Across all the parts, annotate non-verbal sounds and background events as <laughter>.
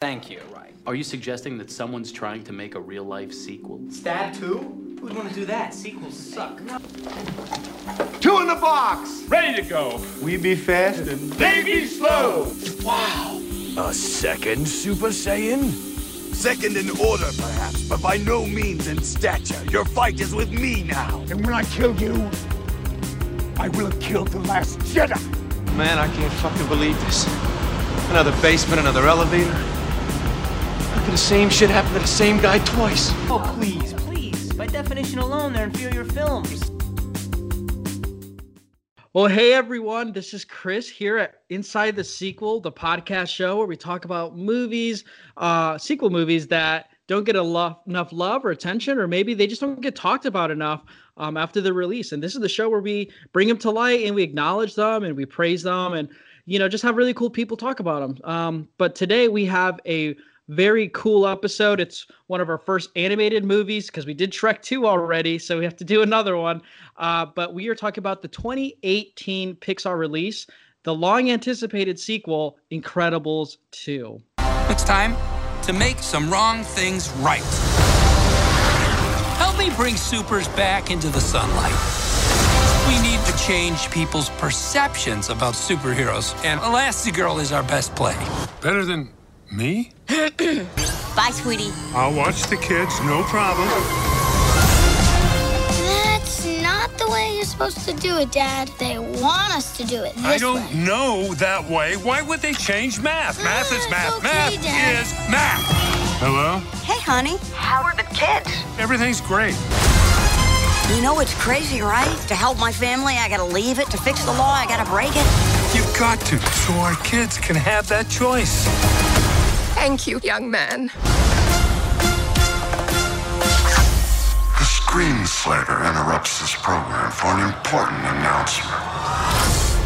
Thank you. Right. Are you suggesting that someone's trying to make a real life sequel? Stab 2? Who'd want to do that? Sequels suck. Two in the box. Ready to go. We be fast and They be slow. Wow! A second Super Saiyan? Second in order, perhaps, but by no means in stature. Your fight is with me now. And when I kill you, I will have killed the last Jedi. Man, I can't fucking believe this. Another basement, another elevator. How the same shit happen to the same guy twice? Oh, please, please. By definition alone, they're inferior films. Well, hey everyone, this is Chris here at Inside the Sequel, the podcast show where we talk about movies, uh, sequel movies that don't get a lo- enough love or attention, or maybe they just don't get talked about enough um, after the release. And this is the show where we bring them to light and we acknowledge them and we praise them and you know just have really cool people talk about them. Um, but today we have a very cool episode. It's one of our first animated movies because we did Shrek 2 already, so we have to do another one. Uh, but we are talking about the 2018 Pixar release, the long anticipated sequel, Incredibles 2. It's time to make some wrong things right. Help me bring supers back into the sunlight. We need to change people's perceptions about superheroes, and Elastigirl is our best play. Better than me? <clears throat> Bye, sweetie. I'll watch the kids, no problem. That's not the way you're supposed to do it, Dad. They want us to do it this I don't way. know that way. Why would they change math? Ah, math is math. okay, math Dad. is math. Hello? Hey, honey. How are the kids? Everything's great. You know it's crazy, right? To help my family, I gotta leave it. To fix the law, I gotta break it. You've got to, so our kids can have that choice. Thank you, young man. The Screen Slaver interrupts this program for an important announcement.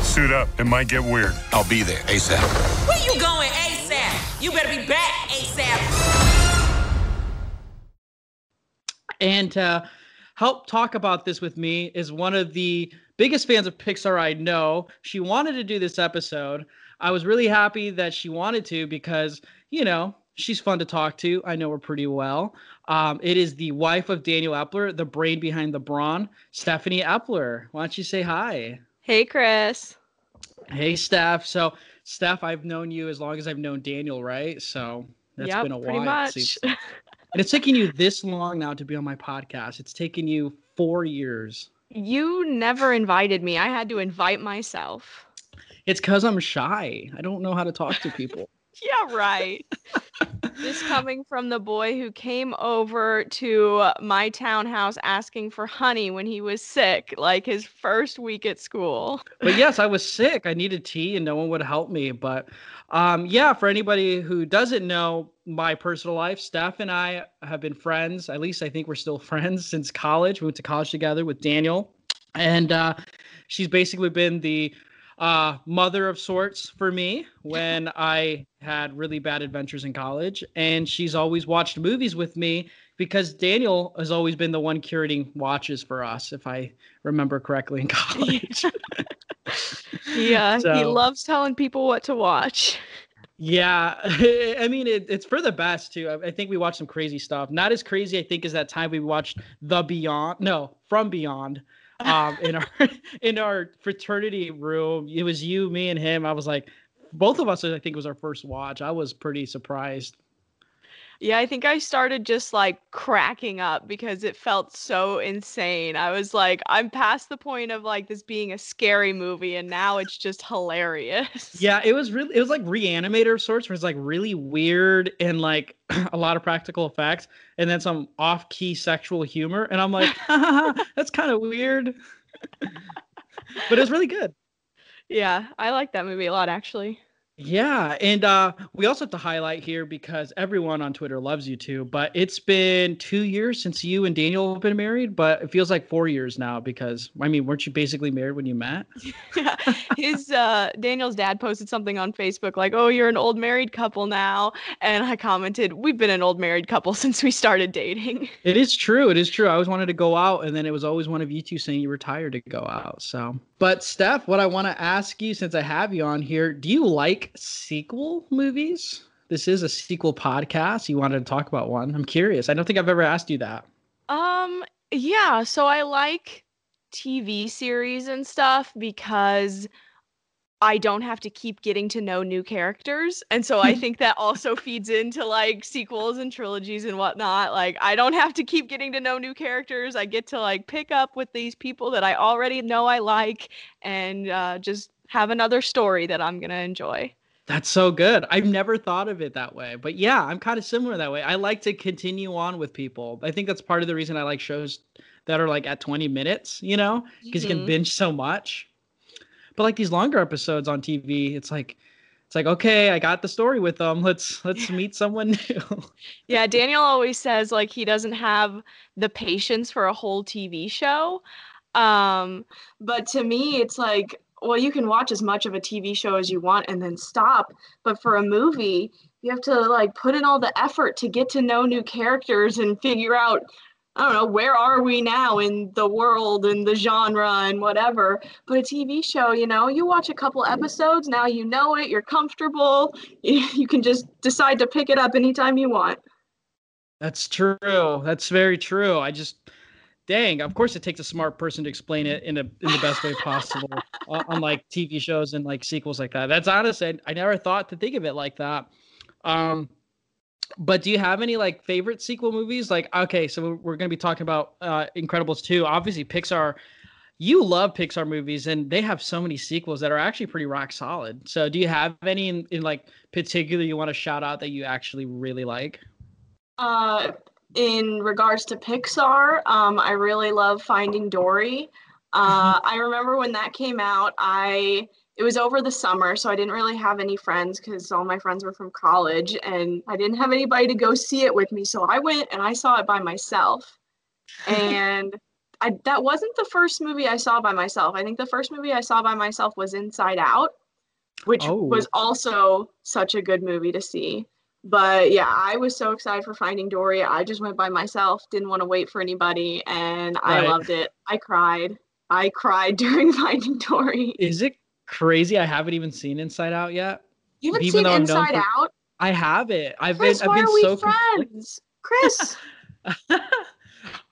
Suit up. It might get weird. I'll be there ASAP. Where you going ASAP? You better be back ASAP. And to help talk about this with me is one of the biggest fans of Pixar I know. She wanted to do this episode. I was really happy that she wanted to because, you know, she's fun to talk to. I know her pretty well. Um, it is the wife of Daniel Epler, the brain behind the brawn, Stephanie Epler. Why don't you say hi? Hey, Chris. Hey, Steph. So, Steph, I've known you as long as I've known Daniel, right? So that's Yep, been a pretty while. much. and it's taking you this long now to be on my podcast. It's taken you four years. You never invited me. I had to invite myself. It's because I'm shy. I don't know how to talk to people. <laughs> <laughs> Yeah, right. this coming from the boy who came over to my townhouse asking for honey when he was sick, like his first week at school. but yes, I was sick. I needed tea and no one would help me. But um, yeah, for anybody who doesn't know my personal life, Steph and I have been friends. At least I think we're still <laughs> friends since college. We went to college together with Daniel. And uh, she's basically been the uh, mother of sorts for me when I had really bad adventures in college. And she's always watched movies with me because Daniel has always been the one curating watches for us, if I remember correctly in <laughs> college. Yeah, <laughs> he loves telling people what to watch. Yeah, <laughs> I mean it, it's for the best too. I, I think we watched some crazy stuff. Not as crazy, I think, as that time we watched The Beyond. No, From Beyond. Um, in our <laughs> in our fraternity room, it was you, me, and him. I was like, both of us. I think was our first watch. I was pretty surprised. Yeah, I think I started just like cracking up because it felt so insane. I was like, I'm past the point of like this being a scary movie, and now it's just hilarious. Yeah, <laughs> it was really it was like reanimator of sorts, where it's like really weird and like <clears throat> a lot of practical effects, and then some off-key sexual humor, and I'm like, <laughs> <laughs> that's kind of weird, but it's really good. Yeah, I like that movie a lot actually. Yeah, and uh, we also have to highlight here because everyone on Twitter loves you too. But it's been two years since you and Daniel have been married, but it feels like four years now because I mean, weren't you basically married when you met? yeah, <laughs> his uh Daniel's dad posted something on Facebook like, "Oh, you're an old married couple now," and I commented, "We've been an old married couple <laughs> since we started dating." It is true. It is true. I always wanted to go out, and then it was always one of you two saying you were tired to go out. So, but Steph, what I want to ask you since I have you on here, do you like sequel movies? this is a sequel podcast. You wanted to talk about one. I'm curious. I don't think I've ever asked you that. Um, yeah, so I like TV series and stuff because I don't have to keep getting to know new characters. And so I <laughs> think that also feeds into like sequels and trilogies and whatnot. Like, I don't have to keep getting to know new characters. I get to like pick up with these people that I already know I like and uh, just have another story that I'm going to enjoy. That's so good. I've never thought of it that way. But yeah, I'm kind of similar that way. I like to continue on with people. I think that's part of the reason I like shows that are like at 20 minutes, you know, because mm-hmm. you can mm-hmm. binge so much. But like these longer episodes on TV, it's like it's like okay, I got the story with them. Let's let's <laughs> meet someone new. yeah, Daniel always says like he doesn't have the patience for a whole TV show. Um, but to me, it's like well, you can watch as much of a TV show as you want and then stop. But for a movie, you have to like put in all the effort to get to know new characters and figure out, I don't know, where are we now in the world and the genre and whatever. But a TV show, you know, you watch a couple episodes, now you know it, you're comfortable, <laughs> you, can just decide to pick it up anytime you want. That's true. That's very true. I just dang of course it takes a smart person to explain it in, a, in the best way possible <laughs> on, like tv shows and like sequels like that. That's honest I, I never thought to think of it like that. Um but do you have any like favorite sequel movies? Like okay so we're going to be talking about uh incredibles 2 obviously pixar you love pixar movies and they have so many sequels that are actually pretty rock solid. So do you have any in, in like particular you want to shout out that you actually really like? Uh in regards to Pixar, um, I really love Finding Dory. Uh, I remember when that came out, I it was over the summer, so I didn't really have any friends because all my friends were from college, and I didn't have anybody to go see it with me. So I went and I saw it by myself, <laughs> and I that wasn't the first movie I saw by myself. I think the first movie I saw by myself was Inside Out, which oh. was also such a good movie to see but yeah, I was so excited for Finding Dory. I just went by myself, didn't want to wait for anybody, and I loved it. I cried. I cried <laughs> during Finding Dory. Is it crazy? I haven't even seen Inside Out yet. You haven't even seen Inside for, Out? I have it. I've Chris, been. I've been why are so we friends, Chris. <laughs>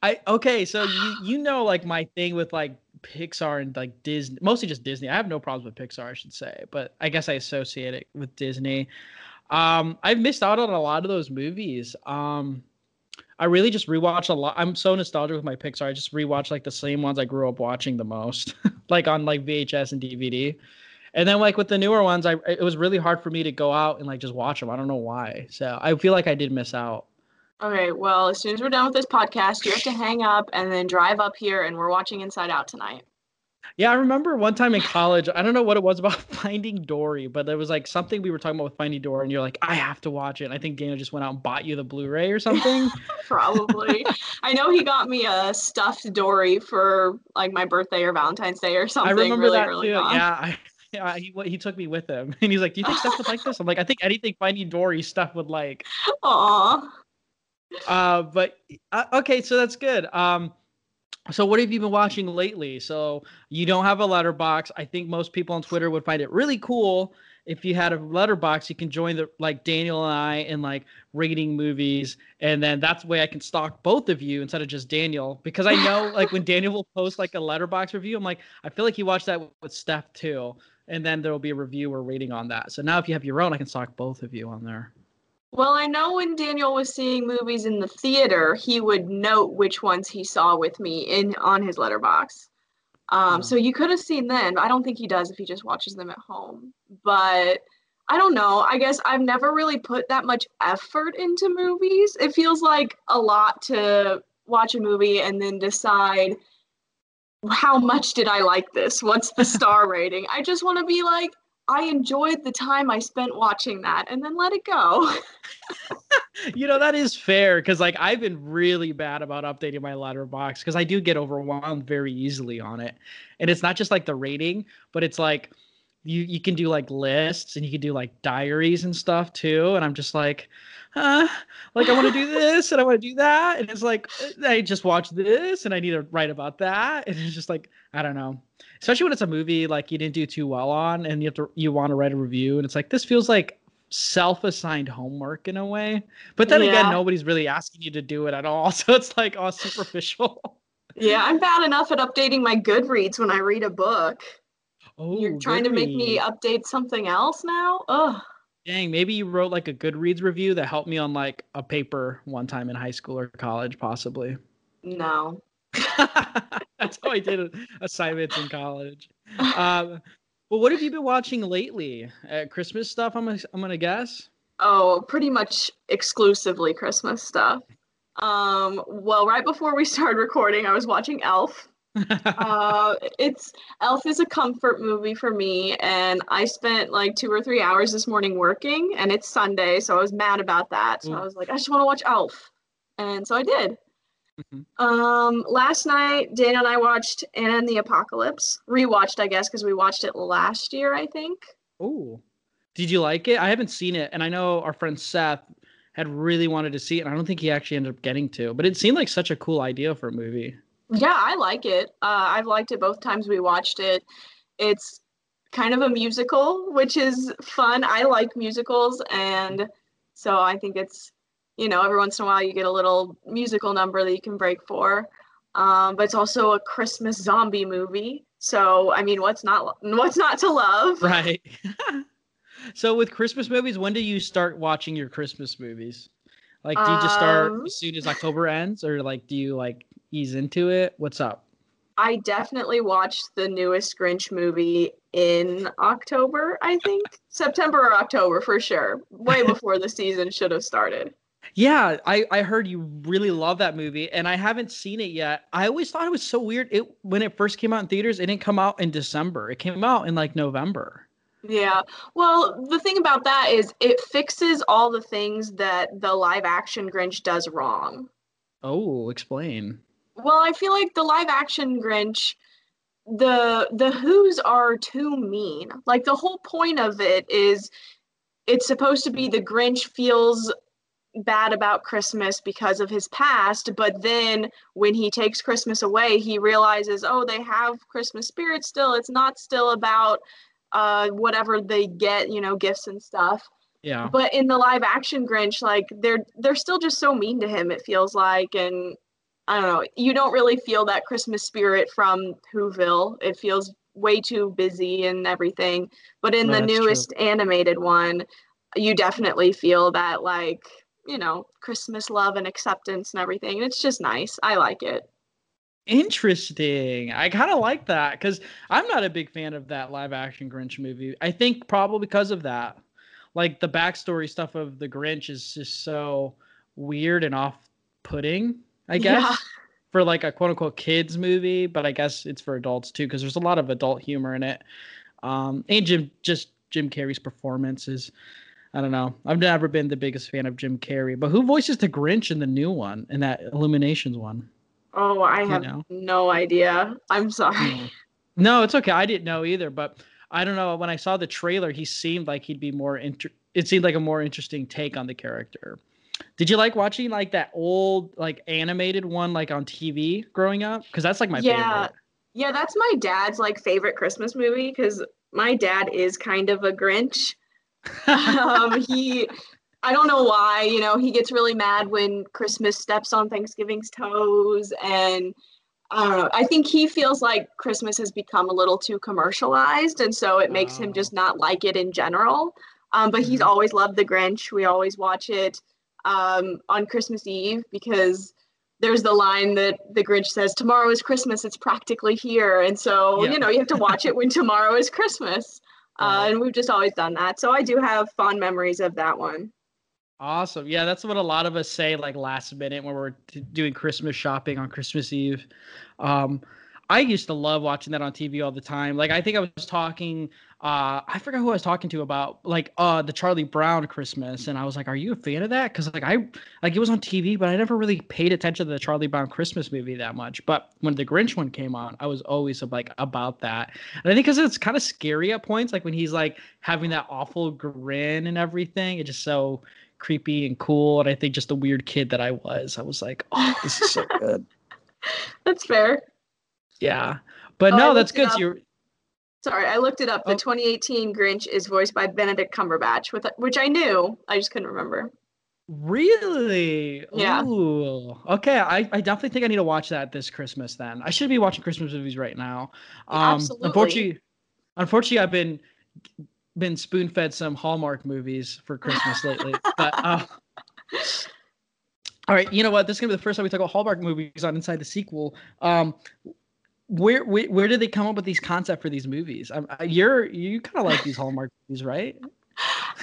I okay, so you you know like my thing with like Pixar and like Disney, mostly just Disney. I have no problems with Pixar, I should say, but I guess I associate it with Disney. Um, I've missed out on a lot of those movies. Um, I really just rewatch a lot. I'm so nostalgic with my Pixar. I just rewatch like the same ones I grew up watching the most, <laughs> like on like VHS and DVD. And then like with the newer ones, I it was really hard for me to go out and like just watch them. I don't know why. So I feel like I did miss out. Okay, well, as soon as we're done with this podcast, you have to hang up and then drive up here, and we're watching Inside Out tonight. Yeah, I remember one time in college, I don't know what it was about <laughs> Finding Dory, but there was like something we were talking about with Finding Dory, and you're like, I have to watch it. And I think Dana just went out and bought you the Blu-ray or something. <laughs> Probably. I know he got me a stuffed Dory for like my birthday or Valentine's Day or something. I remember really, that really too. Long. Yeah. I, <laughs> yeah, he he took me with him, and he's like, "Do you think Steph would like this?" I'm like, "I think anything Finding Dory Steph would like." Aww. Uh, but uh, okay, so that's good. Um, so what have you been watching lately? So you don't have a Letterboxd. I think most people on Twitter would find it really cool if you had a Letterboxd. You can join the like Daniel and I in like rating movies, and then that's the way I can stalk both of you instead of just Daniel because I know like when <laughs> Daniel will post like a Letterboxd review, I'm like I feel like he watched that with Steph too, and then there will be a review or rating on that. So now if you have your own, I can stalk both of you on there. Well, I know when Daniel was seeing movies in the theater, he would note which ones he saw with me in on his Letterboxd. Um, oh. So you could have seen them. I don't think he does if he just watches them at home. But I don't know. I guess I've never really put that much effort into movies. It feels like a lot to watch a movie and then decide how much did I like this? What's the <laughs> star rating? I just want to be like, I enjoyed the time I spent watching that and then let it go. <laughs> you know, that is fair because like I've been really bad about updating my Letterboxd because I do get overwhelmed very easily on it. And it's not just like the rating, but it's like you you can do like lists and you can do like diaries and stuff too. And I'm just like, uh, like I want to do <laughs> this and I want to do that. And it's like I just watched this and I need to write about that. And it's just like, I don't know especially when it's a movie like you didn't do too well on and you have to you want to write a review and it's like this feels like self-assigned homework in a way. But then again, nobody's really asking you to do it at all. <laughs> So it's like all superficial. Yeah, I'm bad enough at updating my Goodreads when I read a book. Oh, You're trying to make me update something else now? Ugh. Dang, maybe you wrote like a Goodreads review that helped me on like a paper one time in high school or college, possibly. No. <laughs> That's how I did assignments in college. Um, well, what have you been watching lately? Uh, Christmas stuff, I'm I'm gonna guess. Oh, pretty much exclusively Christmas stuff. Um, well, right before we started recording, I was watching Elf. Uh, it's Elf is a comfort movie for me, and I spent like two or three hours this morning working, and it's Sunday, so I was mad about that. So I was like, I just want to watch Elf, and so I did. Um, last night, Dana and I watched Anna and the Apocalypse. Rewatched, I guess, because we watched it last year, I think. Oh, did you like it? I haven't seen it, and I know our friend Seth had really wanted to see it, and I don't think he actually ended up getting to. But it seemed like such a cool idea for a movie. Yeah, I like it. Uh, I've liked it both times we watched it. It's kind of a musical, which is fun. I like musicals, and so I think it's, you know, every once in a while you get a little musical number that you can break for. Um, but it's also a Christmas zombie movie. So I mean, what's not what's not to love? <laughs> Right. <laughs> so with Christmas movies, when do you start watching your Christmas movies? Like, do you just start Um, as soon as October ends, or like do you like ease into it? What's up? I definitely watched the newest Grinch movie in October, I think. September or October for sure. Way <laughs> before the season should have started. Yeah, I I heard you really love that movie, and I haven't seen it yet. I always thought it was so weird. It when it first came out in theaters, it didn't come out in December. It came out in like November. Yeah. Well, the thing about that is it fixes all the things that the live action Grinch does wrong. Oh, explain. Well, I feel like the live action Grinch the the who's are too mean. Like the whole point of it is it's supposed to be the Grinch feels bad about Christmas because of his past, but then when he takes Christmas away, he realizes, oh, they have Christmas spirit still. It's not still about uh whatever they get, you know, gifts and stuff. Yeah. But in the live action Grinch, like they're they're still just so mean to him, it feels like, and I don't know, you don't really feel that Christmas spirit from Whoville. It feels way too busy and everything. But in No, the that's true. newest animated one, you definitely feel that like, you know, Christmas love and acceptance and everything. And it's just nice. I like it. Interesting. I kind of like that because I'm not a big fan of that live action Grinch movie. I think probably because of that. Like the backstory stuff of the Grinch is just so weird and off putting, I guess, Yeah. for like a quote unquote kids movie, but I guess it's for adults too because there's a lot of adult humor in it. Um, and Jim, just Jim Carrey's performance is, I don't know. I've never been the biggest fan of Jim Carrey, but who voices the Grinch in the new one, in that Illuminations one? Oh, I You have know. no idea. I'm sorry. No, it's okay. I didn't know either, but I don't know. When I saw the trailer, he seemed like he'd be more inter- it seemed like a more interesting take on the character. Did you like watching like that old like animated one like on TV growing up? Because that's like my favorite. yeah. favorite. Yeah, that's my dad's like favorite Christmas movie because my dad is kind of a Grinch. um, <laughs> he, I don't know why, you know, he gets really mad when Christmas steps on Thanksgiving's toes. And I don't know, I think he feels like Christmas has become a little too commercialized. And so it makes him just not like it in general. Um, but he's always loved The Grinch. We always watch it um, on Christmas Eve because there's the line that the Grinch says, Tomorrow is Christmas, it's practically here. And so, Yeah. you know, you have to watch it when <laughs> tomorrow is Christmas. Uh, and we've just always done that. So I do have fond memories of that one. Awesome. Yeah, that's what a lot of us say like last minute when we're t- doing Christmas shopping on Christmas Eve. Um, I used to love watching that on TV all the time. Like I think I was talking uh I forgot who I was talking to about like uh the Charlie Brown Christmas and I was like, "Are you a fan of that?" cuz like I like it was on TV, but I never really paid attention to the Charlie Brown Christmas movie that much. But when the Grinch one came on, I was always like about that. And I think cuz it's kind of scary at points like when he's like having that awful grin and everything. It's just so creepy and cool and I think just the weird kid that I was, I was like, "Oh, this is so <laughs> good." That's fair. Yeah. But Oh, no, that's good. So you're Sorry, I looked it up. The Oh. 2018 Grinch is voiced by Benedict Cumberbatch, with which I knew. I just couldn't remember. Really? Yeah. Ooh. Okay, I, I definitely think I need to watch that this Christmas then. I should be watching Christmas movies right now. Um absolutely. unfortunately unfortunately I've been been spoon fed some Hallmark movies for Christmas lately. <laughs> but uh all right, you know what? This is gonna be the first time we talk about Hallmark movies on Inside the Sequel. Um where, where where did they come up with these concept for these movies? Uh, you're you kind of like these Hallmark movies, right? <laughs>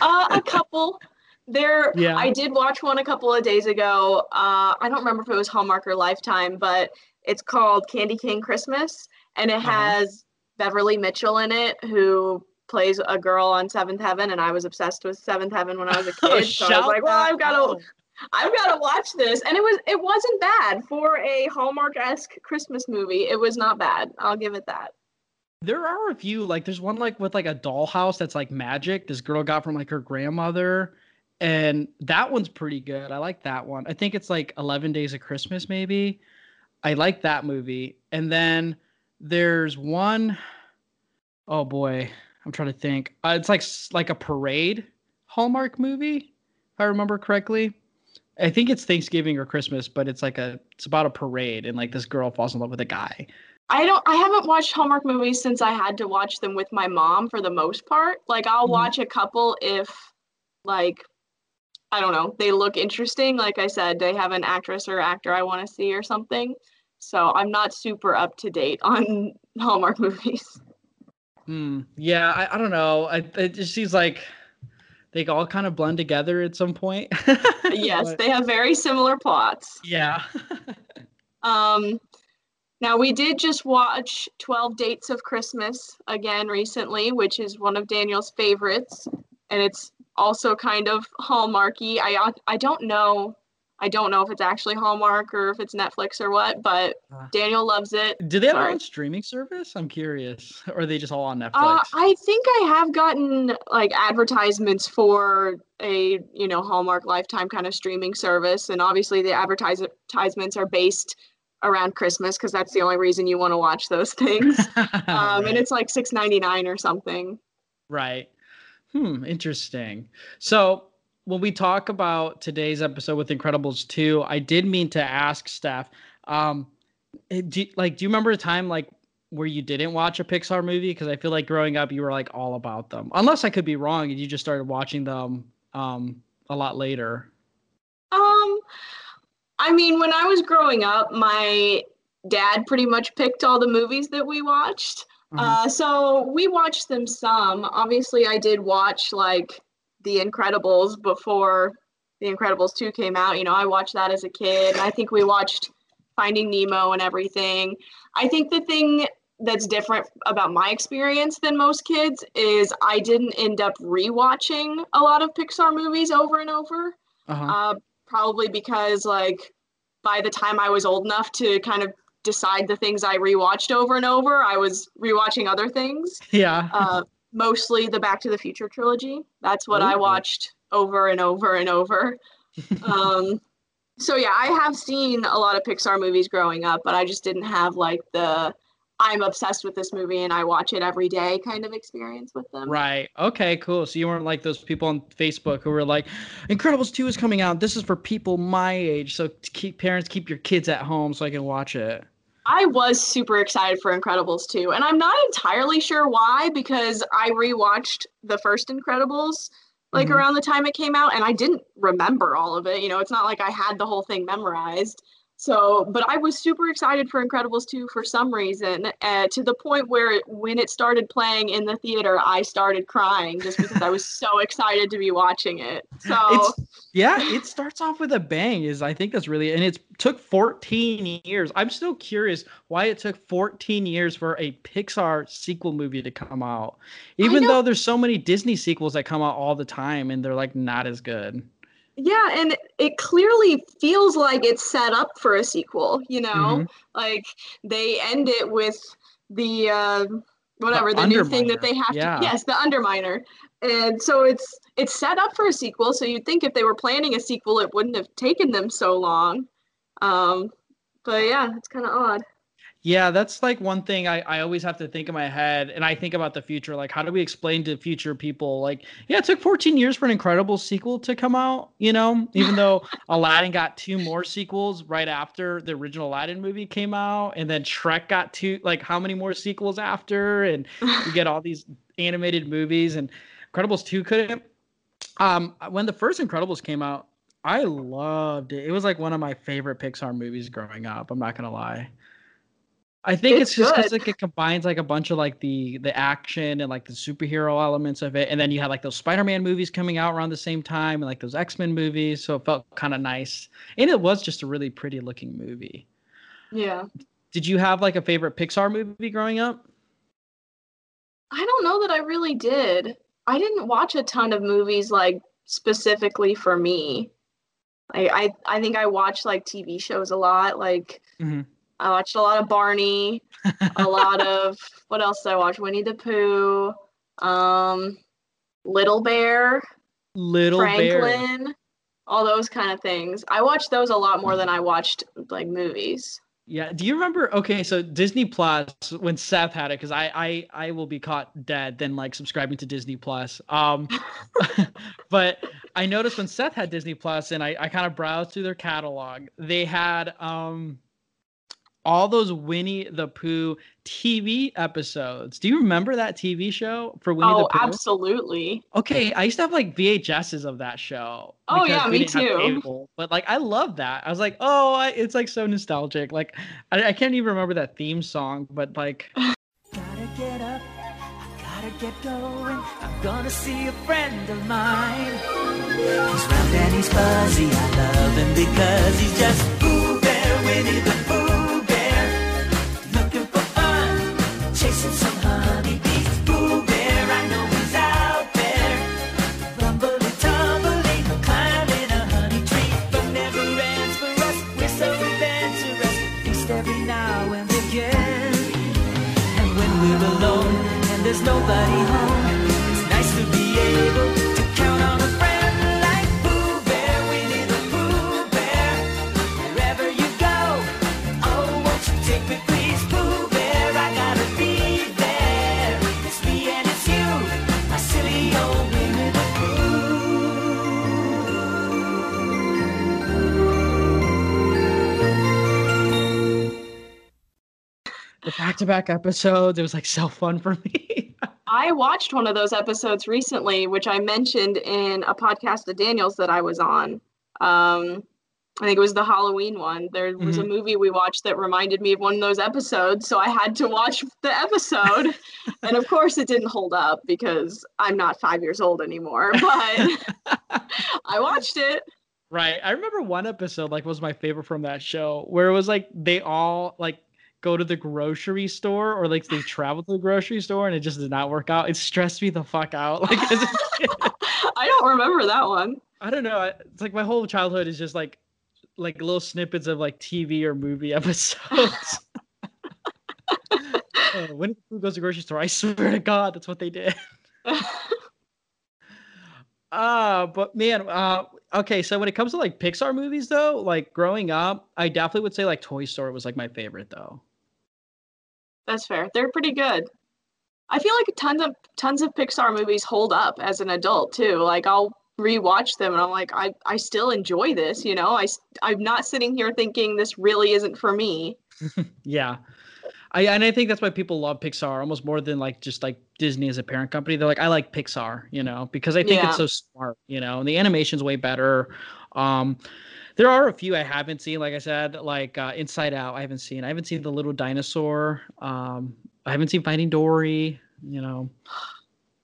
Uh, a couple. There, Yeah. I did watch one a couple of days ago. Uh, I don't remember if it was Hallmark or Lifetime, but it's called Candy Cane Christmas, and it Uh-huh. has Beverly Mitchell in it, who plays a girl on Seventh Heaven, and I was obsessed with Seventh Heaven when I was a <laughs> Oh, kid. so I was like, well, I've got to. I've got to watch this, and it was it wasn't bad for a Hallmark-esque Christmas movie. It was not bad. I'll give it that. There are a few like there's one like with like a dollhouse that's like magic. This girl got from like her grandmother, and that one's pretty good. I like that one. I think it's like Eleven Days of Christmas, maybe. I like that movie. And then there's one oh boy, I'm trying to think. Uh, it's like like a parade Hallmark movie, if I remember correctly. I think it's Thanksgiving or Christmas, but it's like a it's about a parade and like this girl falls in love with a guy. I don't I haven't watched Hallmark movies since I had to watch them with my mom for the most part. Like I'll Mhm. watch a couple if like I don't know, they look interesting. Like I said, they have an actress or actor I want to see or something. So I'm not super up to date on <laughs> Hallmark movies. Hmm. Yeah, I, I don't know. I, it just seems like they all kind of blend together at some point. <laughs> yes, But- they have very similar plots. yeah. <laughs> Um, now we did just watch 12 Dates of Christmas again recently, which is one of Daniel's favorites, and it's also kind of Hallmarky. I I don't know, I don't know if it's actually Hallmark or if it's Netflix or what, but Uh. Daniel loves it. Do they have their Sorry. own streaming service? I'm curious. <laughs> Or are they just all on Netflix? Uh, I think I have gotten like advertisements for a you know Hallmark Lifetime kind of streaming service, and obviously the advertisements are based around Christmas because that's the only reason you want to watch those things. <laughs> um, and it's like six ninety nine or something. Right. Hmm. Interesting. So when we talk about today's episode with Incredibles 2, I did mean to ask Steph, um, eh, do, like, do you remember a time like where you didn't watch a Pixar movie? Because I feel like growing up, you were like all about them. Unless I could be wrong, and you just started watching them um, a lot later. Um, I mean, when I was growing up, my dad pretty much picked all the movies that we watched. Uh, so we watched them some. Obviously, I did watch like The Incredibles before The Incredibles 2 came out. You know, I watched that as a kid. And I think we watched Finding Nemo and everything. I think the thing that's different about my experience than most kids is I didn't end up rewatching a lot of Pixar movies over and over. Uh-huh. Uh, probably because like by the time I was old enough to kind of decide the things I rewatched over and over, I was rewatching other things. <laughs> yeah. Uh, mostly the Back to the Future trilogy. That's what I watched over and over and over. <laughs> um, so yeah, I have seen a lot of Pixar movies growing up, but I just didn't have like the I'm obsessed with this movie and I watch it every day kind of experience with them. Right. Okay, cool. So you weren't like those people on Facebook who were like, Incredibles 2 is coming out. This is for people my age. So keep parents keep your kids at home so I can watch it. I was super excited for Incredibles 2, and I'm not entirely sure why because I rewatched the first Incredibles like Mhm. around the time it came out and I didn't remember all of it. You know, it's not like I had the whole thing memorized. So, but I was super excited for Incredibles 2 for some reason, uh, to the point where when it started playing in the theater, I started crying just because I was so excited to be watching it. So, It's yeah, it starts off with a bang. Is I think that's really and it took 14 years. I'm still curious why it took 14 years for a Pixar sequel movie to come out. Even though there's so many Disney sequels that come out all the time and they're like not as good. Yeah, and it clearly feels like it's set up for a sequel, you know? Mhm. Like they end it with the uh, whatever The the, new thing that they have yeah. to yes, the underminer. And so it's it's set up for a sequel, so you'd think if they were planning a sequel it wouldn't have taken them so long. Um but yeah, it's kind of odd. Yeah, that's like one thing I, I always have to think in my head, and I think about the future. Like, how do we explain to future people? Like, yeah, it took 14 years for an incredible sequel to come out, you know, even though <laughs> Aladdin got two more sequels right after the original Aladdin movie came out, and then Shrek got two, like, how many more sequels after? And you get all these animated movies, and Incredibles 2 couldn't. Um, when the first Incredibles came out, I loved it. It was like one of my favorite Pixar movies growing up. I'm not gonna lie. I think it's, It's just because like it combines like a bunch of like the the action and like the superhero elements of it, and then you had like those Spider-Man movies coming out around the same time, and like those X-Men movies, so it felt kind of nice. And it was just a really pretty looking movie. Yeah. Did you have like a favorite Pixar movie growing up? I don't know that I really did. I didn't watch a ton of movies like specifically for me. Like I I think I watched like TV shows a lot. Like Mhm. I watched a lot of Barney, a lot <laughs> of what else did I watch? Winnie the Pooh, um, Little Bear, Little Bear. Franklin, all those kind of things. I watched those a lot more than I watched like movies. Yeah. Do you remember? Okay, so Disney Plus when Seth had it, because I I I will be caught dead than like subscribing to Disney Plus. Um, <laughs> but I noticed when Seth had Disney Plus, and I I kind of browsed through their catalog, they had um all those Winnie the Pooh TV episodes. Do you remember that TV show for Winnie oh, the Pooh? Oh, absolutely. Okay, I used to have like VHSs of that show. Oh, yeah, me too. cable. But like, I love that. I was like, oh, I, it's like so nostalgic. Like, I, I can't even remember that theme song, but like, <laughs> Gotta get up, I gotta get going. I'm gonna see a friend of mine. He's round and he's fuzzy, I love him because he's just Pooh Bear, Winnie the Pooh the back-to-back episodes, it was like so fun for me. <laughs> I watched one of those episodes recently, which I mentioned in a podcast of Daniels that I was on. Um, I think it was the Halloween one. There was a Mhm. movie we watched that reminded me of one of those episodes, so I had to watch the episode. <laughs> and of course, it didn't hold up because I'm not five years old anymore, <laughs> but I watched it. Right. I remember one episode like was my favorite from that show where it was like they all like go to the grocery store or like they travel to the grocery store and it just did not work out. It stressed me the fuck out. <laughs> Like as a kid. I don't remember that one. I don't know. It's like my whole childhood is just like like little snippets of like TV or movie <laughs> episodes. <laughs> uh, when who goes to the grocery store? I swear to God, that's what they did. Uh, but man, uh, okay. So when it comes to like Pixar movies, though, like growing up, I definitely would say like Toy Story was like my favorite, though. That's fair. They're pretty good. I feel like tons of tons of Pixar movies hold up as an adult too. Like I'll rewatch them and I'm like I I still enjoy this, you know. I I'm not sitting here thinking this really isn't for me. <laughs> Yeah. I and I think that's why people love Pixar almost more than like just like Disney as a parent company. They're like, I like Pixar, you know, because I think Yeah. it's so smart, you know, and the animation's way better. Um, there are a few I haven't seen, like I said, like uh, Inside Out. I haven't seen. I haven't seen The Little Dinosaur. Um, I haven't seen Finding Dory. You know,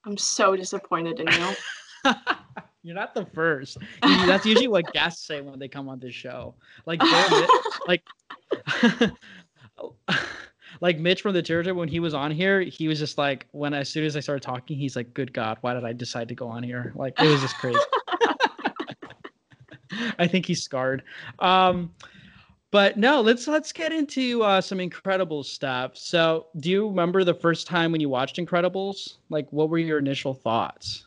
I'm so disappointed in you. <laughs> you're not the first. That's usually what guests say when they come on this show. Like, <laughs> like. <laughs> like Mitch from the territory when he was on here, he was just like when as soon as I started talking, he's like, "Good God, why did I decide to go on here?" Like it was just crazy. <laughs> I think he's scarred. Um, but no, let's let's get into uh, some Incredibles stuff. So, do you remember the first time when you watched Incredibles? Like, what were your initial thoughts?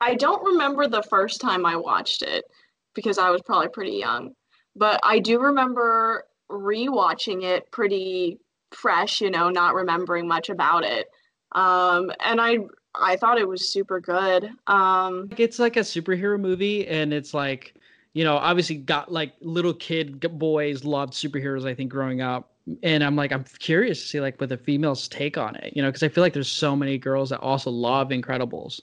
I don't remember the first time I watched it because I was probably pretty young. But I do remember rewatching it pretty fresh, you know, not remembering much about it. Um, and I I thought it was super good. Um, it's like a superhero movie, and it's like, you know, obviously got like little kid boys loved superheroes. I think growing up, and I'm like, I'm curious to see like what the females take on it, you know, because I feel like there's so many girls that also love Incredibles.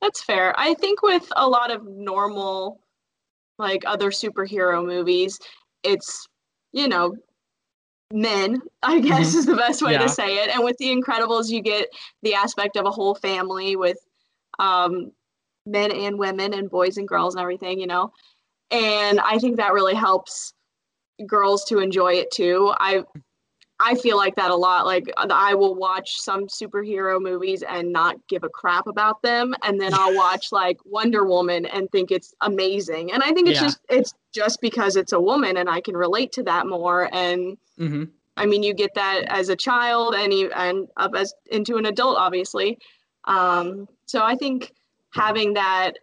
That's fair. I think with a lot of normal, like other superhero movies, it's you know men i guess Mhm. is the best way Yeah. to say it and with the incredibles you get the aspect of a whole family with um, men and women and boys and girls and everything you know and i think that really helps girls to enjoy it too i i feel like that a lot like i will watch some superhero movies and not give a crap about them and then i'll <laughs> watch like wonder woman and think it's amazing and i think it's Yeah. just it's just because it's a woman and i can relate to that more and Mm-hmm. I mean, you get that as a child and you, and up as into an adult, obviously. Um, so I think having that,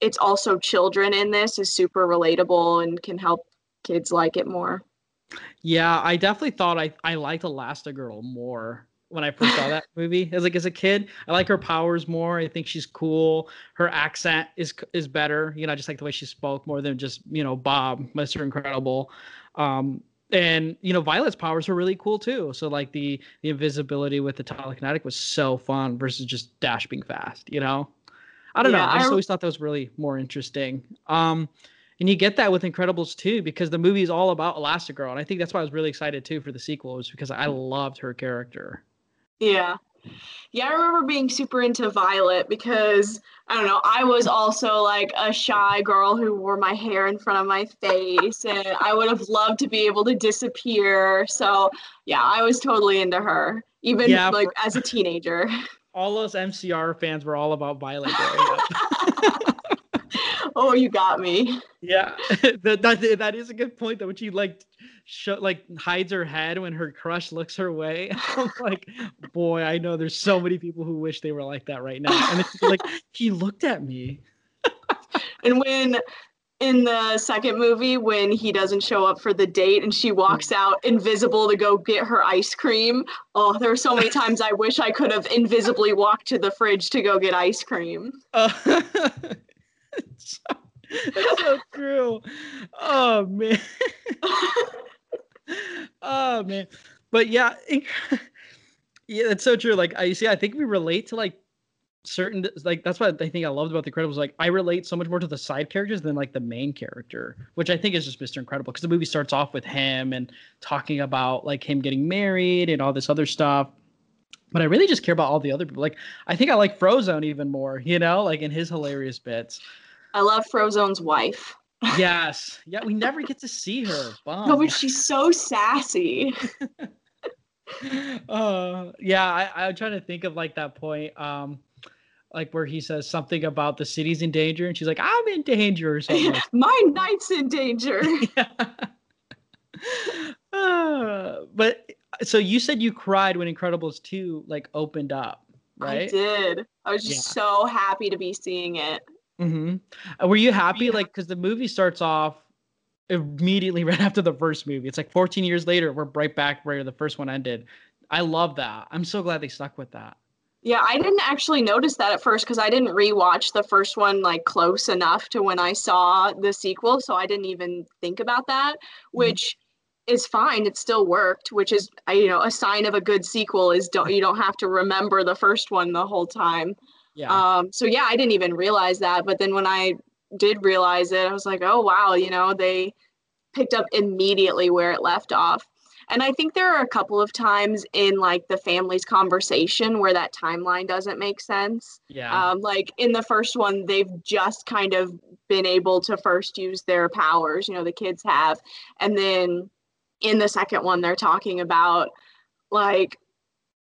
it's also children in this is super relatable and can help kids like it more. Yeah, I definitely thought I I liked Elastigirl more when I first saw <laughs> that movie. As like as a kid, I like her powers more. I think she's cool. Her accent is is better. You know, I just like the way she spoke more than just you know Bob, Mister Incredible. Um, and you know, Violet's powers were really cool too. So like the the invisibility with the telekinetic was so fun versus just Dash being fast. You know, I don't Yeah, know. I just I- always thought that was really more interesting. Um, and you get that with Incredibles too, because the movie is all about Elastigirl, and I think that's why I was really excited too for the sequel, was because I loved her character. Yeah. Yeah, I remember being super into Violet because I don't know, I was also like a shy girl who wore my hair in front of my face and I would have loved to be able to disappear. So, yeah, I was totally into her, even Yeah, like for- as a teenager. <laughs> All those MCR fans were all about Violet. <laughs> oh, you got me. yeah, <laughs> that, that that is a good point. Though, when she like show, like hides her head when her crush looks her way. <laughs> I'm like, boy, I know there's so many people who wish they were like that right now. And it's like <laughs> he looked at me. And when in the second movie, when he doesn't show up for the date and she walks out invisible to go get her ice cream, oh, there are so many times I wish I could have invisibly walked to the fridge to go get ice cream. Uh, <laughs> it's so, true. Oh man. oh man. But yeah, yeah, that's so true. Like I see, I think we relate to like certain like that's what I think I loved about the Incredibles. Like I relate so much more to the side characters than like the main character, which I think is just Mr. Incredible because the movie starts off with him and talking about like him getting married and all this other stuff. But I really just care about all the other people. Like I think I like Frozone even more, you know, like in his hilarious bits. I love Frozone's wife. Yes. Yeah, we never get to see her. Bum. <laughs> No, but she's so sassy. <laughs> uh yeah I, i'm trying to think of like that point um like where he says something about the city's in danger and she's like i'm in danger or something like <laughs> My knight's in danger. Uh, but so you said you cried when incredibles 2 like opened up right? I did. I was just Yeah. so happy to be seeing it. Mm-hmm. were you happy like because the movie starts off immediately <laughs> right after the first movie it's like 14 years later we're right back where the first one ended i love that i'm so glad they stuck with that Yeah, I didn't actually notice that at first because I didn't rewatch the first one like close enough to when I saw the sequel, so I didn't even think about that, which is fine. It still worked, which is you know a sign of a good sequel is don't you don't have to remember the first one the whole time. Yeah Um, so yeah, I didn't even realize that, but then when I did realize it, I was like, oh wow, you know they picked up immediately where it left off. And I think there are a couple of times in like the family's conversation where that timeline doesn't make sense. yeah Um, like in the first one, they've just kind of been able to first use their powers, you know, the kids have. And then in the second one, they're talking about like,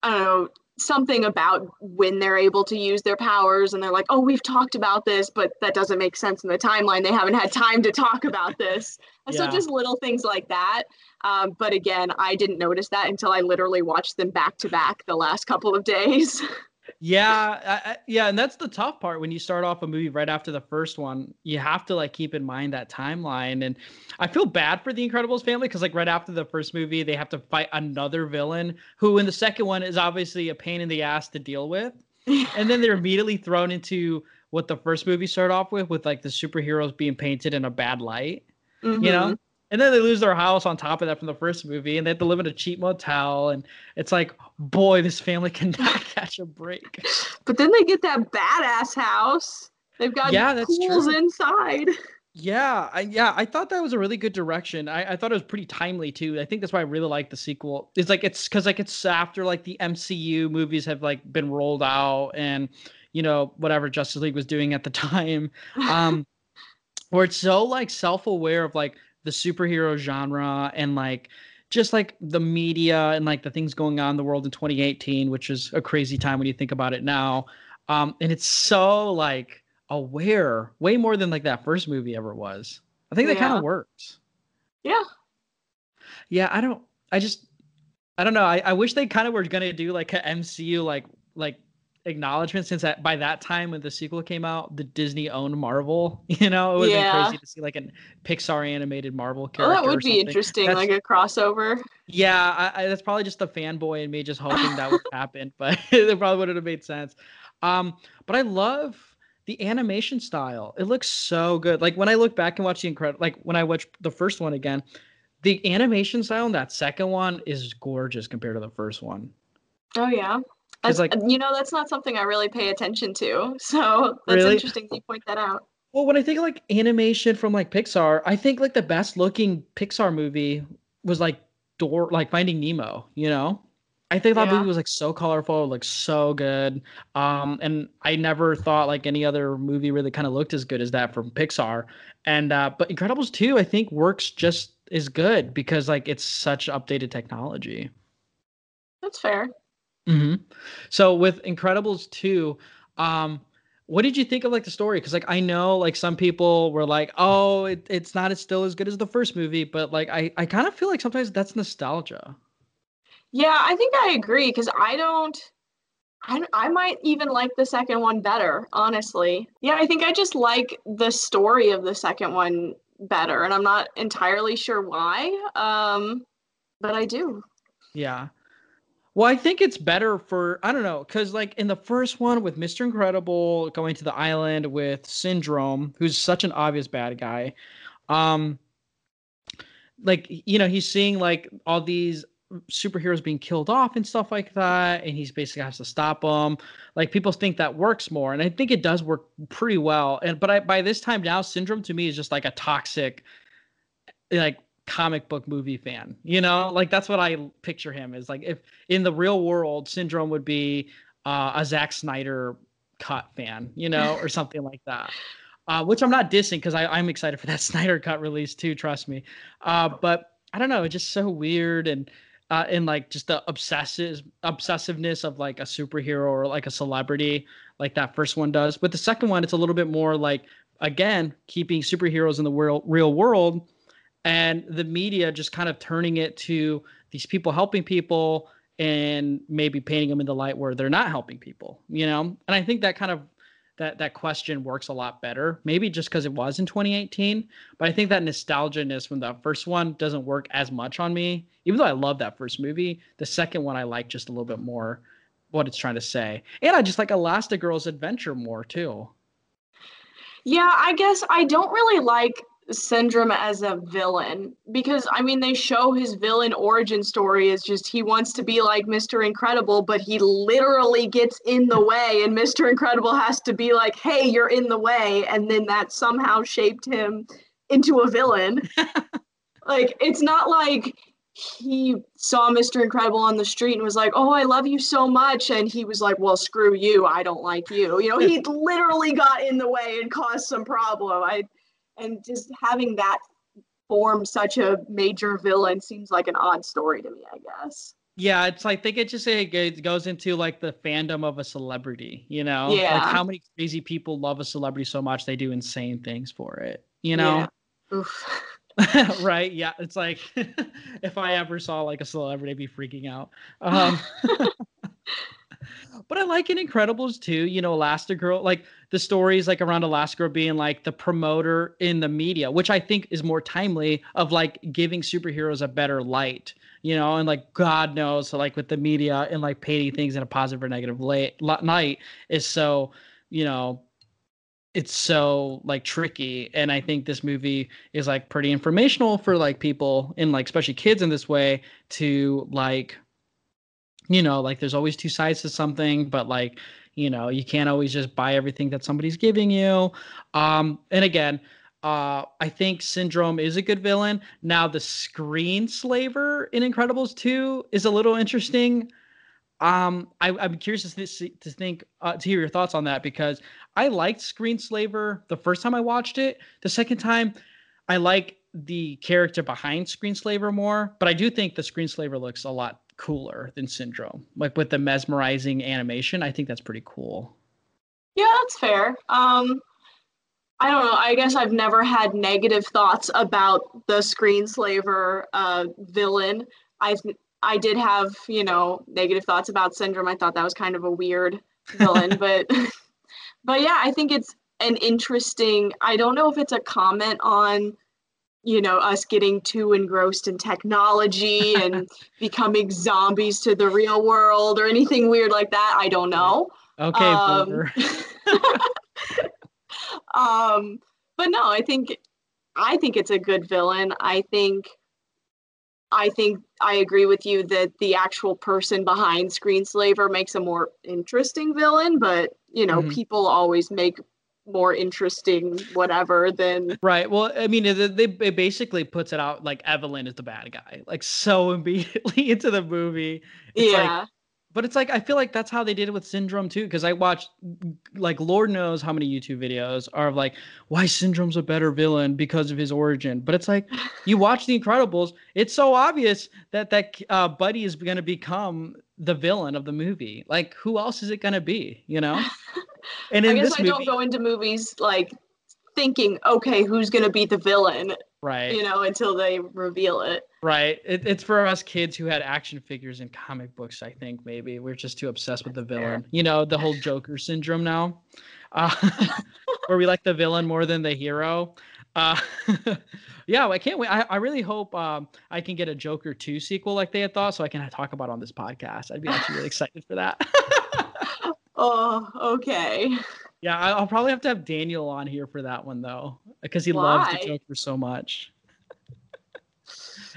I don't know, something about when they're able to use their powers. And they're like, oh, we've talked about this, but that doesn't make sense in the timeline. They haven't had time to talk about this. So just little things like that. Um, but again, I didn't notice that until I literally watched them back to back the last couple of days. <laughs> yeah, I, I, yeah, and that's the tough part when you start off a movie right after the first one. You have to like keep in mind that timeline, and I feel bad for the Incredibles family because like right after the first movie, they have to fight another villain who in the second one is obviously a pain in the ass to deal with, <laughs> and then they're immediately thrown into what the first movie started off with, with like the superheroes being painted in a bad light, Mm-hmm. you know. And then they lose their house on top of that from the first movie, and they have to live in a cheap motel. And it's like, boy, this family <laughs> cannot catch a break. But then they get that badass house. They've got Yeah, that's pools true. inside. Yeah, I, yeah, I thought that was a really good direction. I, I thought it was pretty timely too. I think that's why I really like the sequel. It's like it's because like it's after like the MCU movies have like been rolled out and you know whatever Justice League was doing at the <laughs> time, um, where it's so like self aware of like the superhero genre and like just like the media and like the things going on in the world in 2018, which is a crazy time when you think about it now. Um, and it's so like aware, way more than like that first movie ever was. I think that kind of works. Yeah. Yeah, I don't. I just. I don't know. I, I wish they kind of were gonna do like a MCU like like acknowledgement since that by that time when the sequel came out, the Disney owned Marvel. <laughs> You know, it would Yeah. been crazy to see like a Pixar animated Marvel Oh, character. that or would be interesting, That's- like a crossover. yeah, I, I, that's probably just the fanboy in me just hoping that would <laughs> happen, but <laughs> it probably wouldn't have made sense. Um, but I love the animation style. It looks so good. Like when I look back and watch the incredible, like when I watch the first one again, the animation style in that second one is gorgeous compared to the first one. Oh yeah. That's, like- you know, that's not something I really pay attention to. <laughs> So that's Really? interesting that you point that out. Well, when I think of like animation from like Pixar, I think like the best looking Pixar movie was like Door, like Finding Nemo. You know, I think that Yeah. movie was like so colorful, like so good. Um, and I never thought like any other movie really kind of looked as good as that from Pixar. And uh, but Incredibles 2, I think works just as good because like it's such updated technology. That's fair. Hmm So with Incredibles 2, um, what did you think of like the story? Because like I know like some people were like, oh, it, it's not as still as good as the first movie, but like I, I kind of feel like sometimes that's nostalgia. Yeah, I think I agree because I don't. I, I might even like the second one better, honestly. Yeah, I think I just like the story of the second one better, and I'm not entirely sure why. Um, but I do. Yeah. Well, I think it's better for I don't know, because like in the first one with Mr. Incredible going to the island with Syndrome, who's such an obvious bad guy, um, like you know he's seeing like all these superheroes being killed off and stuff like that, and he's basically has to stop them. Like people think that works more, and I think it does work pretty well. And but I by this time now, Syndrome to me is just like a toxic, like comic book movie fan. You know, like that's what I picture him is Like if in the real world, Syndrome would be uh, a Zack Snyder cut fan, you know, or <laughs> something like that. Uh, which I'm not dissing because I'm excited for that <laughs> Snyder cut release too. Trust me. Uh, but I don't know, it's just so weird and uh, and like just the obsessive obsessiveness of like a superhero or like a celebrity, like that first one does. But the second one, it's a little bit more like again keeping superheroes in the real real world and the media just kind of turning it to these people helping people and maybe painting them in the light where they're not helping people you know? And i think that kind of that that question works a lot better maybe just because it was in 2018 but i think that nostalgia-ness from the first one doesn't work as much on me even though i love that first movie the second one i like just a little bit more what it's trying to say. And i just like elastigirl's adventure more too. Yeah, I guess I don't really like Syndrome as a villain because I mean they show his villain origin story is just he wants to be like Mr. Incredible, but he literally gets in the way and Mr. Incredible has to be like, "Hey, you're in the way," and then that somehow shaped him into a villain. <laughs> like it's not like he saw Mr. Incredible on the street and was like, "Oh, I love you so much," and he was like, "Well, screw you, I don't like you." You know, he <laughs> literally got in the way and caused some problem. I, and just having that form such a major villain seems like an odd story to me. I guess. Yeah, it's like think it just it goes into like the fandom of a celebrity, you know? Like Yeah. how many crazy people love a celebrity so much they do insane things for it, you know? Yeah. Oof. <laughs> right? Yeah. It's like <laughs> if I ever saw like a celebrity, I'd be freaking out. Um, <laughs> but I like in Incredibles 2. You know, Elastigirl, like the stories like around Elastigirl being like the promoter in the media, which I think is more timely of like giving superheroes a better light. You know, and like God knows, so like with the media and like painting things in a positive or negative light, light is so, you know, it's so like tricky and i think this movie is like pretty informational for like people and like especially kids in this way to like you know like there's always two sides to something but like you know you can't always just buy everything that somebody's giving you. Um and again uh i think syndrome is a good villain. Now the Screenslaver in incredibles 2 is a little interesting. Um I, i'm curious to, to think uh, to hear your thoughts on that because i liked Screenslaver the first time i watched it. The second time i like the character behind Screenslaver more but i do think the Screenslaver looks a lot cooler than Syndrome. Like with the mesmerizing animation, I think that's pretty cool. Yeah, that's fair. Um, I don't know. I guess I've never had negative thoughts about the Screenslaver uh, villain. I I did have you know negative thoughts about Syndrome. I thought that was kind of a weird villain, <laughs> but <laughs> but yeah, I think it's an interesting. I don't know if it's a comment on you know us getting too engrossed in technology <laughs> and becoming zombies to the real world or anything weird like that i don't know. Okay um, <laughs> um but no i think i think it's a good villain. I think i think i agree with you that the actual person behind screenslaver makes a more interesting villain but you know mm-hmm. people always make more interesting whatever than right well i mean it, it basically puts it out like evelyn is the bad guy like so <laughs> immediately into the movie. It's yeah. like, but it's like i feel like that's how they did it with syndrome too because i watched like lord knows how many youtube videos are of like why syndrome's a better villain because of his origin but it's like <laughs> you watch the incredibles it's so obvious that that uh, buddy is going to become the villain of the movie like who else is it going to be you know <laughs> and I guess I movie, don't go into movies like thinking, okay, who's gonna be the villain? Right. You know, until they reveal it. Right. It, it's for us kids who had action figures and comic books. I think maybe we're just too obsessed with the villain. You know, the whole Joker syndrome now, uh, <laughs> where we like the villain more than the hero. Uh, <laughs> yeah, I can't wait. I, I really hope um, I can get a Joker 2 sequel like they had thought, so I can talk about on this podcast. I'd be actually really <laughs> excited for that. Oh, okay. Yeah, I'll probably have to have Daniel on here for that one though, because he Why? loves the Joker so much.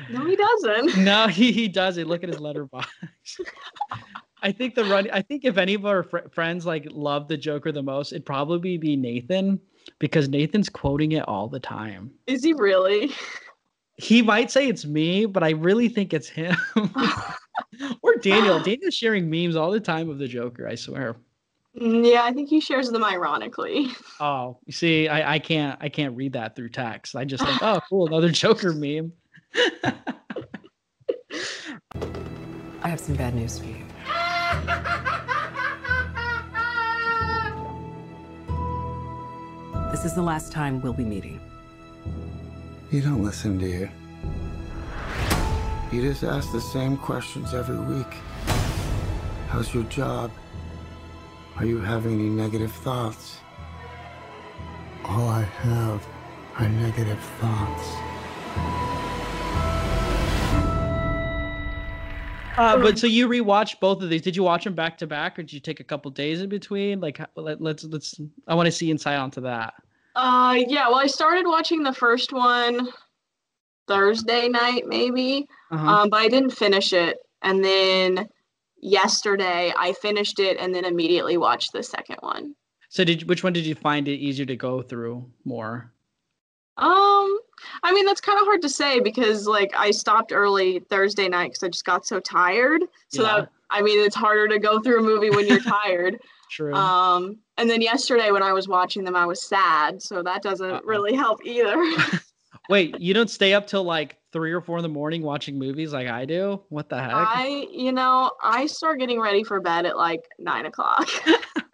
No, he doesn't. <laughs> no, he, he doesn't. Look at his Letterboxd. <laughs> I think the run. I think if any of our fr- friends like love the Joker the most, it'd probably be Nathan because Nathan's quoting it all the time. Is he really? He might say it's me, but I really think it's him. <laughs> or Daniel. Daniel's sharing memes all the time of the Joker. I swear. Mm, yeah, I think he shares them ironically. <laughs> Oh, you see, I, I can't I can't read that through text. I just think, <laughs> oh, cool, another Joker meme. <laughs> I have some bad news for you. This is the last time we'll be meeting. You don't listen, do you? You just ask the same questions every week. How's your job? Are you having any negative thoughts? All I have are negative thoughts. Uh, but so you rewatched both of these. Did you watch them back to back, or did you take a couple days in between? Like, let, let's let's. I want to see insight onto that. Uh, yeah. Well, I started watching the first one Thursday night, maybe, uh-huh. um, but I didn't finish it. And then yesterday I finished it and then immediately watched the second one. So did which one did you find it easier to go through more? Um, I mean that's kind of hard to say because like I stopped early Thursday night because I just got so tired. So yeah. that I mean it's harder to go through a movie when you're <laughs> tired. True. Um, and then yesterday when I was watching them, I was sad, so that doesn't Uh-oh. really help either. <laughs> Wait, you don't stay up till like three or four in the morning watching movies like I do? What the heck? I, you know, I start getting ready for bed at like nine o'clock. <laughs>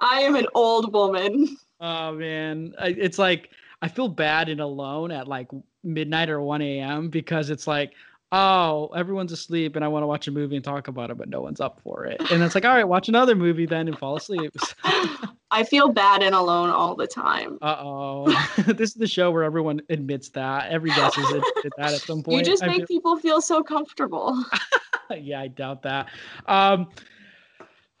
I am an old woman. Oh man, it's like I feel bad and alone at like midnight or one a.m. because it's like oh, everyone's asleep and I want to watch a movie and talk about it, but no one's up for it. And it's like, all right, watch another movie then and fall asleep. <laughs> I feel bad and alone all the time. Uh oh. <laughs> this is the show where everyone admits that. Every guest has admitted that at some <laughs> point. You just make feel- people feel so comfortable. yeah, I doubt that. Um,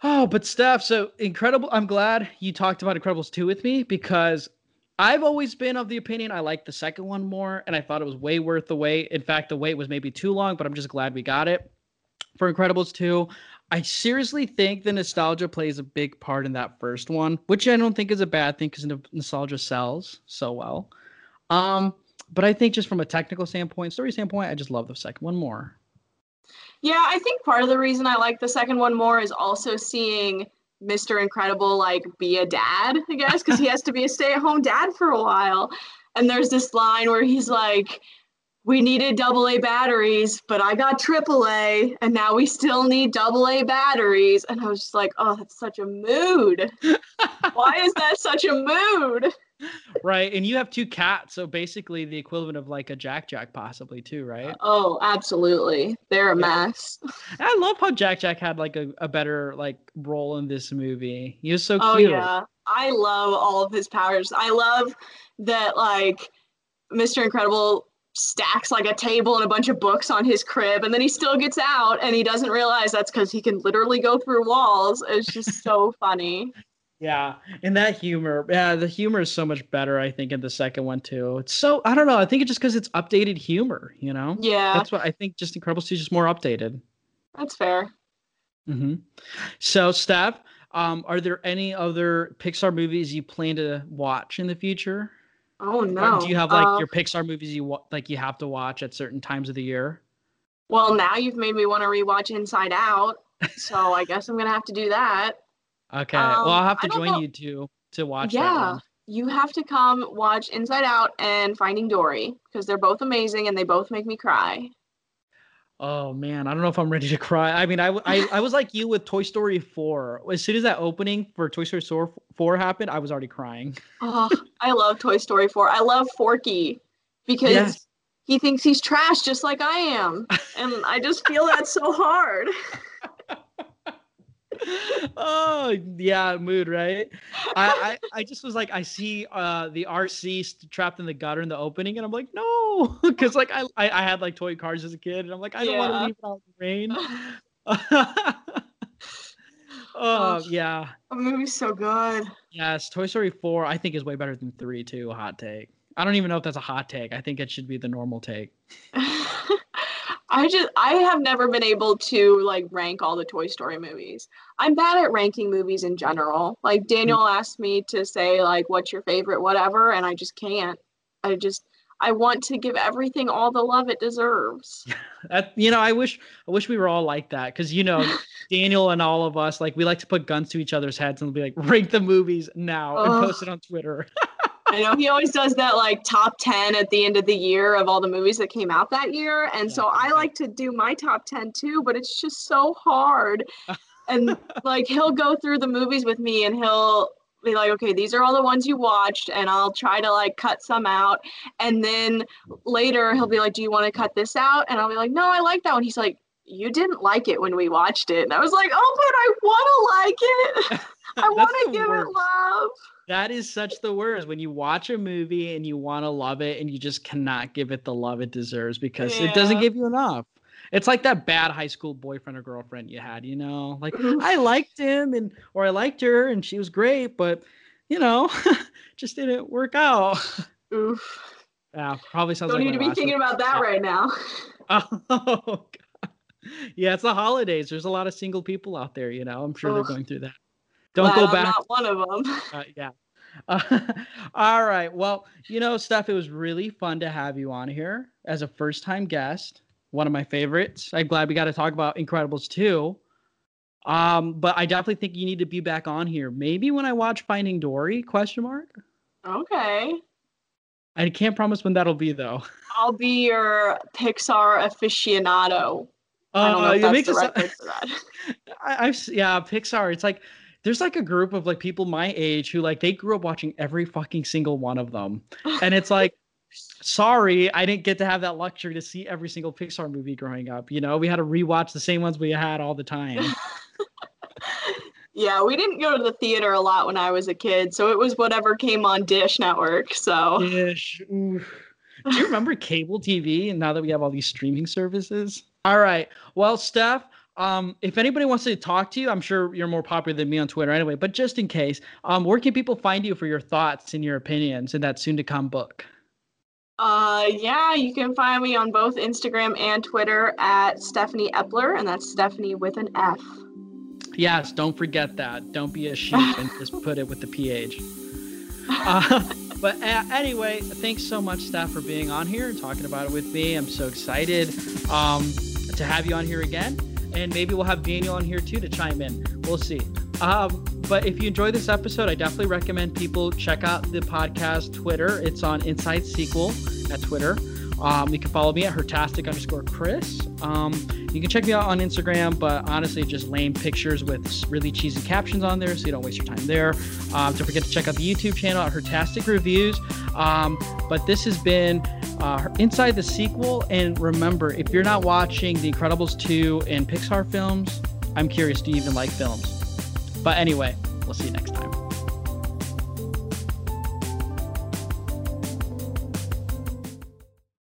oh, but Steph, so incredible. I'm glad you talked about Incredibles 2 with me because I've always been of the opinion I liked the second one more, and I thought it was way worth the wait. In fact, the wait was maybe too long, but I'm just glad we got it for Incredibles 2. I seriously think the nostalgia plays a big part in that first one, which I don't think is a bad thing because nostalgia sells so well. Um, but I think just from a technical standpoint, story standpoint, I just love the second one more. Yeah, I think part of the reason I like the second one more is also seeing Mr. Incredible like be a dad, I guess, because he has to be a stay-at-home dad for a while. And there's this line where he's like, we needed double A batteries, but I got triple A, and now we still need double A batteries. And I was just like, oh, that's such a mood. Why is that such a mood? Right and you have two cats so basically the equivalent of like a jack jack possibly too right Oh, absolutely. They're a mess. i love how jack jack had like a, a better like role in this movie he was so oh, cute. Oh yeah, I love all of his powers. I love that like Mr. Incredible stacks like a table and a bunch of books on his crib, and then he still gets out, and he doesn't realize that's because he can literally go through walls. It's just so funny. Yeah and that humor yeah the humor is so much better i think in the second one too it's so i don't know i think it's just because it's updated humor you know Yeah. that's what i think just incredibles 2 is just more updated That's fair. hmm so steph um are there any other pixar movies you plan to watch in the future Oh Or no. do you have like Uh, your Pixar movies you wa- like you have to watch at certain times of the year? Well, now you've made me want to rewatch Inside Out, so I <laughs> guess I'm gonna have to do that. Okay. Um, well, I'll have to join know- you to to watch that yeah, one. you have to come watch Inside Out and Finding Dory because they're both amazing and they both make me cry. Oh man, I don't know if I'm ready to cry. I mean, I I was like you with Toy Story 4. As soon as that opening for Toy Story 4 4 happened, I was already crying. <laughs> Oh, I love Toy Story 4. I love Forky because Yes. he thinks he's trash just like I am. And I just feel that so hard. <laughs> <laughs> oh yeah, mood right. I, I I just was like, I see uh the RC trapped in the gutter in the opening, and I'm like, no, <laughs> because like I, I I had like toy cars as a kid, and I'm like, I don't want to leave it out in the rain. <laughs> oh yeah, The movie's so good. yes. Toy Story four, I think is way better than three too. Hot take. I don't even know if that's a hot take. I think it should be the normal take. I just I have never been able to like rank all the Toy Story movies. I'm bad at ranking movies in general. Like Daniel asked me to say like what's your favorite whatever and I just can't. I just I want to give everything all the love it deserves. <laughs> That you know, I wish I wish we were all like that because you know, <laughs> Daniel and all of us like we like to put guns to each other's heads and be like, rank the movies now and post it on Twitter. <laughs> I know he always does that like top 10 at the end of the year of all the movies that came out that year. And so I like to do my top 10 too, but it's just so hard. And <laughs> like he'll go through the movies with me and he'll be like, okay, these are all the ones you watched. And I'll try to like cut some out. And then later he'll be like, do you want to cut this out? And I'll be like, no, I like that one. He's like, you didn't like it when we watched it. And I was like, oh, but I want to like it. <laughs> I <laughs> want to give worst. it love. That is such the worst when you watch a movie and you want to love it and you just cannot give it the love it deserves because it doesn't give you enough. It's like that bad high school boyfriend or girlfriend you had, you know? Like I liked him and or I liked her and she was great, but you know, <laughs> just didn't work out. Oof. Yeah, probably sounds Don't like need to be thinking one. about that right now. <laughs> Oh God. Yeah, it's the holidays. There's a lot of single people out there, you know. I'm sure they're going through that. Don't Glad go I'm back. not one of them. <laughs> Uh, yeah. <laughs> all right. Well, you know, Steph, it was really fun to have you on here as a first time guest. One of my favorites. I'm glad we got to talk about Incredibles 2. Um, but I definitely think you need to be back on here. Maybe when I watch Finding Dory? Question mark. Okay. I can't promise when that'll be though. <laughs> I'll be your Pixar aficionado. I don't know Uh, if that's the right so- for that. I, I've yeah, Pixar. It's like there's like a group of like people my age who like they grew up watching every fucking single one of them, <laughs> and it's like sorry, I didn't get to have that luxury to see every single Pixar movie growing up. You know, we had to rewatch the same ones we had all the time. <laughs> Yeah, we didn't go to the theater a lot when I was a kid, so it was whatever came on Dish Network. So Dish. oof. Do you remember cable TV? And now that we have all these streaming services. All right. Well, Steph, um, if anybody wants to talk to you, I'm sure you're more popular than me on Twitter anyway. But just in case, um, where can people find you for your thoughts and your opinions in that soon-to-come book? Uh, yeah, you can find me on both Instagram and Twitter at Stephanie Epler, and that's Stephanie with an F. Yes, don't forget that. Don't be a sheep <laughs> and just put it with the ph. Uh, <laughs> but uh, anyway, thanks so much, Steph, for being on here and talking about it with me. I'm so excited um, to have you on here again, and maybe we'll have Daniel on here too to chime in. We'll see. Um, but if you enjoyed this episode, I definitely recommend people check out the podcast Twitter. It's on Inside Sequel at Twitter. Um, you can follow me at hertastic underscore Chris. Um, you can check me out on Instagram, but honestly, just lame pictures with really cheesy captions on there, so you don't waste your time there. Um, don't forget to check out the YouTube channel at Hertastic Reviews. Um, but this has been uh, Inside the Sequel. And remember, if you're not watching The Incredibles 2 and Pixar films, I'm curious, do you even like films? But anyway, we'll see you next time.